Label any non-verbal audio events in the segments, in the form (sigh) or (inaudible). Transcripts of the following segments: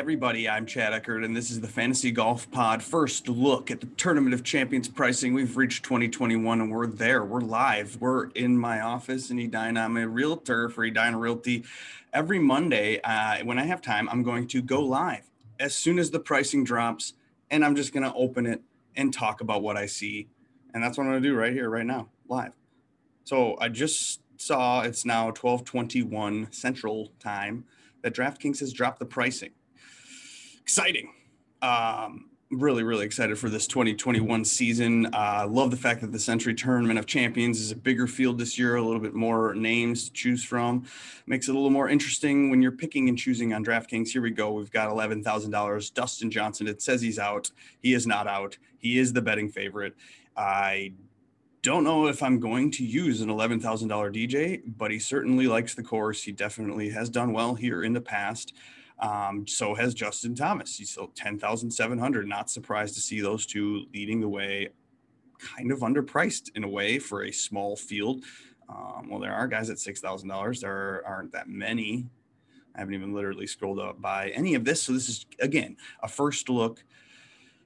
Everybody, I'm Chad Eckert, and this is the Fantasy Golf Pod. First look at the Tournament of Champions pricing. We've reached 2021 and we're there. We're live. We're in my office in Edina. I'm a realtor for Edina Realty. Every Monday, uh, when I have time, I'm going to go live as soon as the pricing drops, and I'm just going to open it and talk about what I see. And that's what I'm going to do right here, right now, live. So I just saw it's now 1221 Central Time that DraftKings has dropped the pricing. Exciting. Um, really, really excited for this 2021 season. I uh, love the fact that the Sentry Tournament of Champions is a bigger field this year, a little bit more names to choose from. Makes it a little more interesting when you're picking and choosing on DraftKings. Here we go. We've got $11,000. Dustin Johnson, it says he's out. He is not out. He is the betting favorite. I don't know if I'm going to use an $11,000 DJ, but he certainly likes the course. He definitely has done well here in the past. Um, so has Justin Thomas. He's still 10,700. Not surprised to see those two leading the way, kind of underpriced in a way for a small field. Um, well, there are guys at $6,000. There aren't that many. I haven't even literally scrolled up by any of this. So this is, again, a first look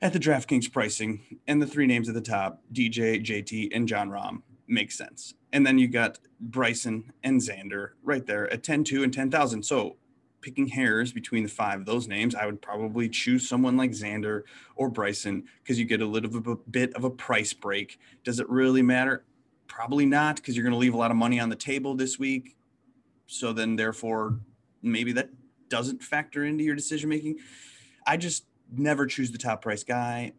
at the DraftKings pricing and the three names at the top, DJ, JT, and Jon Rahm, makes sense. And then you got Bryson and Xander right there at 10 2 and 10,000. So picking hairs between the five of those names, I would probably choose someone like Xander or Bryson because you get a little bit, of a price break. Does it really matter? Probably not because you're going to leave a lot of money on the table this week. So then, therefore, maybe that doesn't factor into your decision making. I just never choose the top price guy.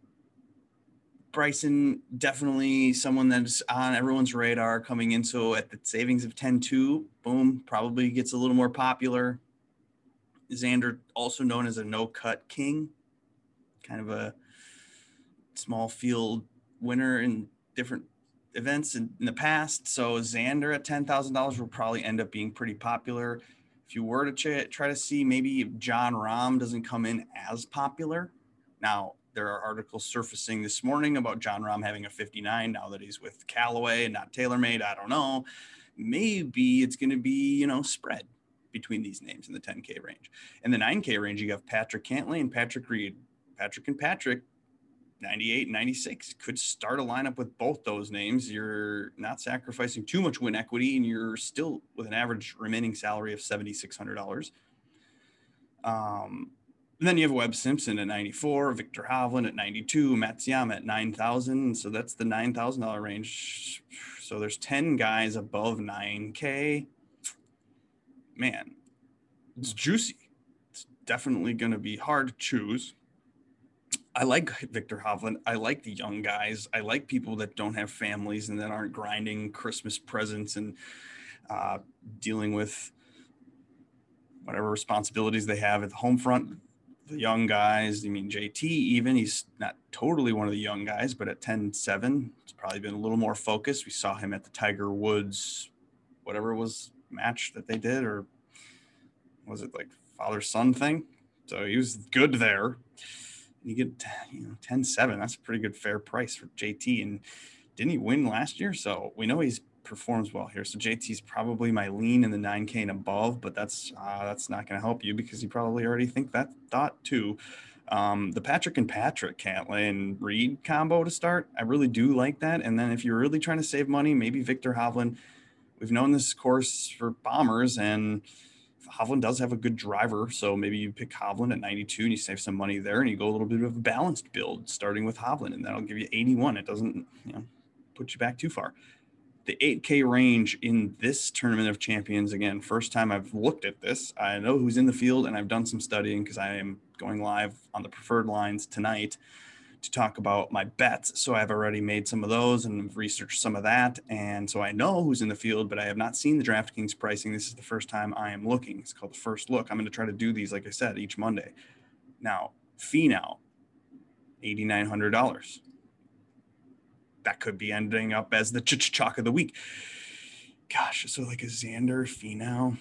Bryson, definitely someone that's on everyone's radar coming in. So at the savings of 10 2, boom, probably gets a little more popular. Xander, also known as a no cut king, kind of a small field winner in different events in, in the past. So Xander at $10,000 will probably end up being pretty popular if you were to ch- try to see maybe Jon Rahm doesn't come in as popular. Now, there are articles surfacing this morning about Jon Rahm having a 59 now that he's with Callaway and not TaylorMade. I don't know. Maybe it's going to be, you know, spread between these names in the 10K range. In the 9K range, you have Patrick Cantlay and Patrick Reed. Patrick and Patrick 98 and 96 could start a lineup with both those names. You're not sacrificing too much win equity, and you're still with an average remaining salary of $7,600. Um, then you have Webb Simpson at 94, Viktor Hovland at 92, Matsuyama at 9,000. So that's the $9,000 range. So there's 10 guys above 9K. Man, it's juicy. It's definitely going to be hard to choose. I like Viktor Hovland. I like the young guys. I like people that don't have families and that aren't grinding Christmas presents and uh, dealing with whatever responsibilities they have at the home front. The young guys, I mean, JT, even he's not totally one of the young guys, but at 10 7, it's probably been a little more focused. We saw him at the Tiger Woods, whatever it was match that they did, or was it like father son thing? So he was good there you get you know 10 7 that's a pretty good fair price for jt and didn't he win last year so we know he's performs well here so jt's probably my lean in the 9k and above but that's uh, that's not going to help you because you probably already think that thought too um, the Patrick and Patrick Cantlay and Reed combo to start, I really do like that. And then if you're really trying to save money, maybe Viktor Hovland. We've known this course for bombers, and Hovland does have a good driver, so maybe you pick Hovland at 92 and you save some money there, and you go a little bit of a balanced build, starting with Hovland, and that'll give you 81. It doesn't, you know, put you back too far. The 8K range in this tournament of champions, again, first time I've looked at this. I know who's in the field, and I've done some studying because I am going live on the preferred lines tonight to talk about my bets. So I've already made some of those and researched some of that. And so I know who's in the field, but I have not seen the DraftKings pricing. This is the first time I am looking. It's called the first look. I'm going to try to do these, like I said, each Monday. Now, Finau, $8,900. That could be ending up as the ch chalk of the week. Gosh, so like a Xander Finau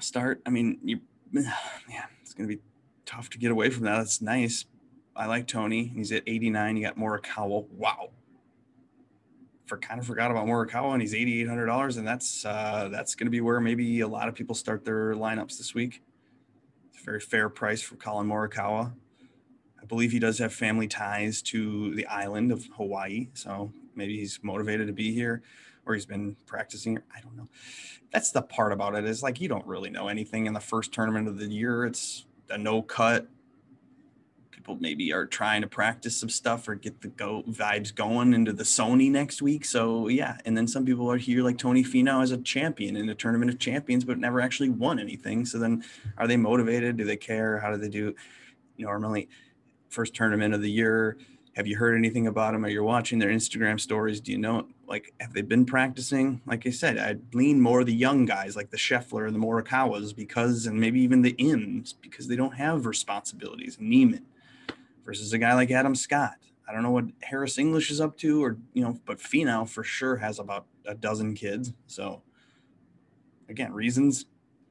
start. I mean, you, (sighs) yeah, it's going to be tough to get away from that. That's nice, I like Tony. He's at 89. You got Morikawa. Wow. For kind of forgot about Morikawa, and he's eighty eight hundred dollars, and that's uh, that's going to be where maybe a lot of people start their lineups this week. It's a very fair price for Collin Morikawa. I believe he does have family ties to the island of Hawaii, so maybe he's motivated to be here or he's been practicing. I don't know. That's the part about it is like you don't really know anything in the first tournament of the year. It's a no cut. People maybe are trying to practice some stuff or get the go vibes going into the Sony next week. So yeah, and then some people are here like Tony Finau as a champion in a tournament of champions, but never actually won anything. So then, are they motivated? Do they care? How do they do? Normally, first tournament of the year have you heard anything about them? Are you watching their Instagram stories? Do you know, like, have they been practicing? Like I said, I'd lean more the young guys like the Scheffler and the Morikawas because, and maybe even the Ims because they don't have responsibilities. Niemann versus a guy like Adam Scott. I don't know what Harris English is up to, or, you know, but Finau for sure has about a dozen kids. So, again, reasons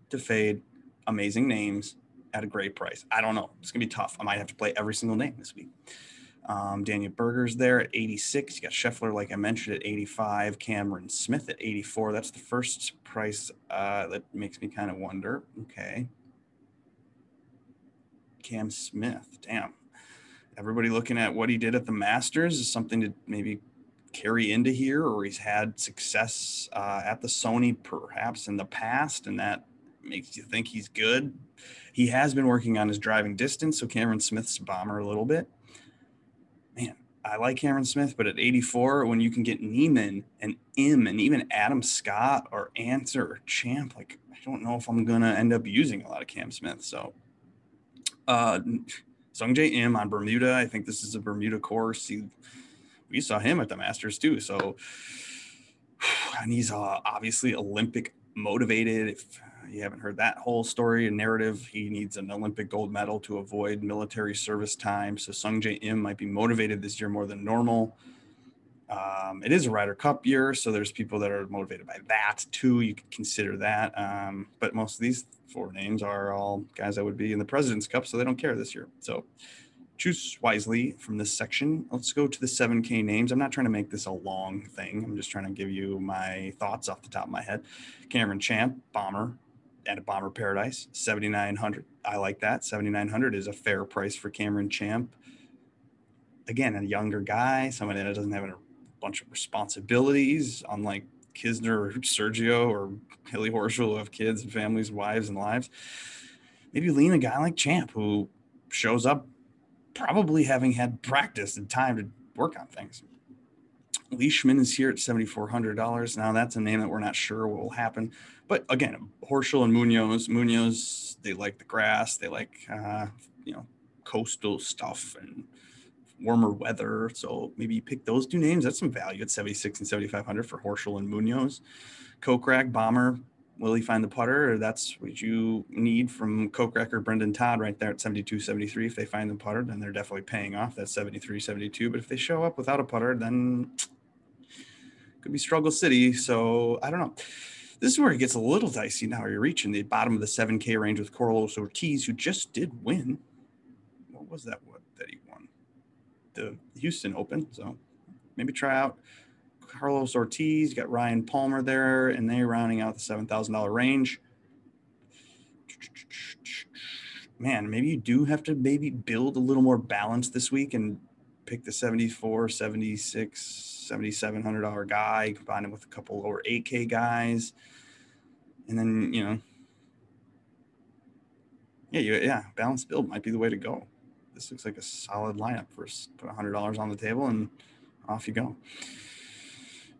to fade, amazing names at a great price. I don't know. It's to be tough. I might have to play every single name this week. Um, Daniel Berger's there at 86. You got Scheffler, like I mentioned, at 85. Cameron Smith at 84. That's the first price uh, that makes me kind of wonder. Okay. Cam Smith, damn. Everybody looking at what he did at the Masters is something to maybe carry into here, or he's had success uh, at the Sony perhaps in the past, and that makes you think he's good. He has been working on his driving distance, so Cameron Smith's bomber a little bit man, I like Cameron Smith, but at 84, when you can get Niemann and Im and even Adam Scott or Ancer or Champ, like I don't know if I'm gonna end up using a lot of Cam Smith. So uh Sungjae Im on Bermuda. I think this is a Bermuda course. He, we saw him at the Masters too. So (sighs) and he's uh, obviously Olympic motivated. If you haven't heard that whole story and narrative, he needs an Olympic gold medal to avoid military service time. So Sungjae Im might be motivated this year more than normal. Um, it is a Ryder Cup year, so there's people that are motivated by that too. You could consider that. Um, but most of these four names are all guys that would be in the President's Cup, so they don't care this year. So choose wisely from this section. Let's go to the 7K names. I'm not trying to make this a long thing. I'm just trying to give you my thoughts off the top of my head. Cameron Champ, Bomber, at a Bomber Paradise, 7,900. I like that. 7,900 is a fair price for Cameron Champ. Again, a younger guy, somebody that doesn't have a bunch of responsibilities, unlike Kisner or Sergio or Billy Horschel who have kids and families, wives and lives. Maybe lean a guy like Champ who shows up probably having had practice and time to work on things. Leishman is here at $7,400. Now that's a name that we're not sure what will happen. But again, Horschel and Munoz, Munoz, they like the grass. They like, uh, you know, coastal stuff and warmer weather. So maybe you pick those two names. That's some value at 76 and 7,500 for Horschel and Munoz. Kokrak, Bomber, will he find the putter? Or that's what you need from Kokrak or Brendon Todd right there at 72, 73. If they find the putter, then they're definitely paying off. That's 73, 72. But if they show up without a putter, then could be struggle city. So I don't know. This is where it gets a little dicey now. You're reaching the bottom of the 7K range with Carlos Ortiz, who just did win. What was that? What that he won? The Houston Open. So maybe try out Carlos Ortiz. You got Ryan Palmer there, and they're rounding out the seven thousand dollar range. Man, maybe you do have to maybe build a little more balance this week and pick the 74, 76 7700 dollar guy, combine him with a couple lower 8K guys, and then you know, yeah, you, yeah, balanced build might be the way to go. This looks like a solid lineup. First, put hundred dollars on the table and off you go.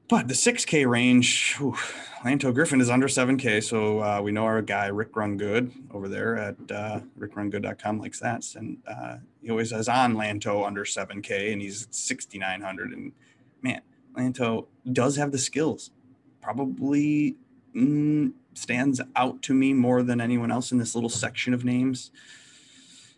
But the 6K range, whew, Lanto Griffin is under 7K. So uh, we know our guy, Rick Run Good, over there at uh, rickrungood.com likes that. And uh, he always has on Lanto under 7K and he's 6,900. And man, Lanto does have the skills. Probably mm, stands out to me more than anyone else in this little section of names.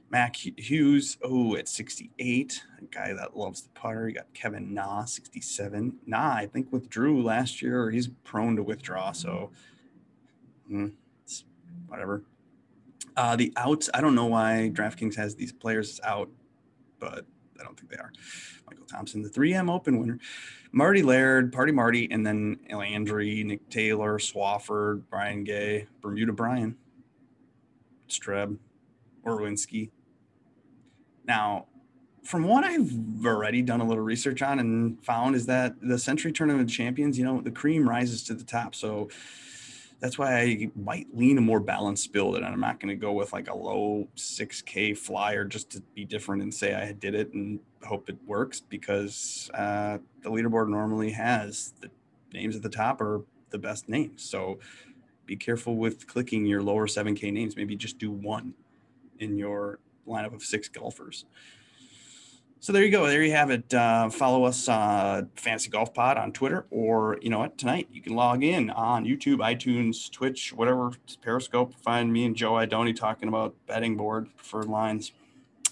Mac Hughes, oh, at 68, a guy that loves the putter. You got Kevin Na, 67. Na, I think withdrew last year, he's prone to withdraw, so mm, whatever. Uh, the outs, I don't know why DraftKings has these players out, but I don't think they are. Michael Thompson, the 3M Open winner, Marty Laird, Party Marty, and then Landry, Nick Taylor, Swafford, Brian Gay, Bermuda Brian, Streb. Orwinski. Now, from what I've already done a little research on and found is that the Sentry Tournament champions, you know, the cream rises to the top. So that's why I might lean a more balanced build, and I'm not going to go with like a low 6K flyer just to be different and say I did it and hope it works because uh, the leaderboard normally has the names at the top are the best names. So be careful with clicking your lower 7K names. Maybe just do one in your lineup of six golfers. So there you go. There you have it. Uh, follow us, uh, Fantasy Golf Pod on Twitter, or you know what? Tonight you can log in on YouTube, iTunes, Twitch, whatever, Periscope. Find me and Joe Idoni talking about betting board for lines.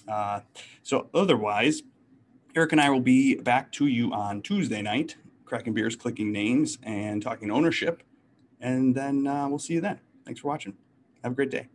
Uh, so otherwise, Eric and I will be back to you on Tuesday night, cracking beers, clicking names, and talking ownership. And then uh, we'll see you then. Thanks for watching. Have a great day.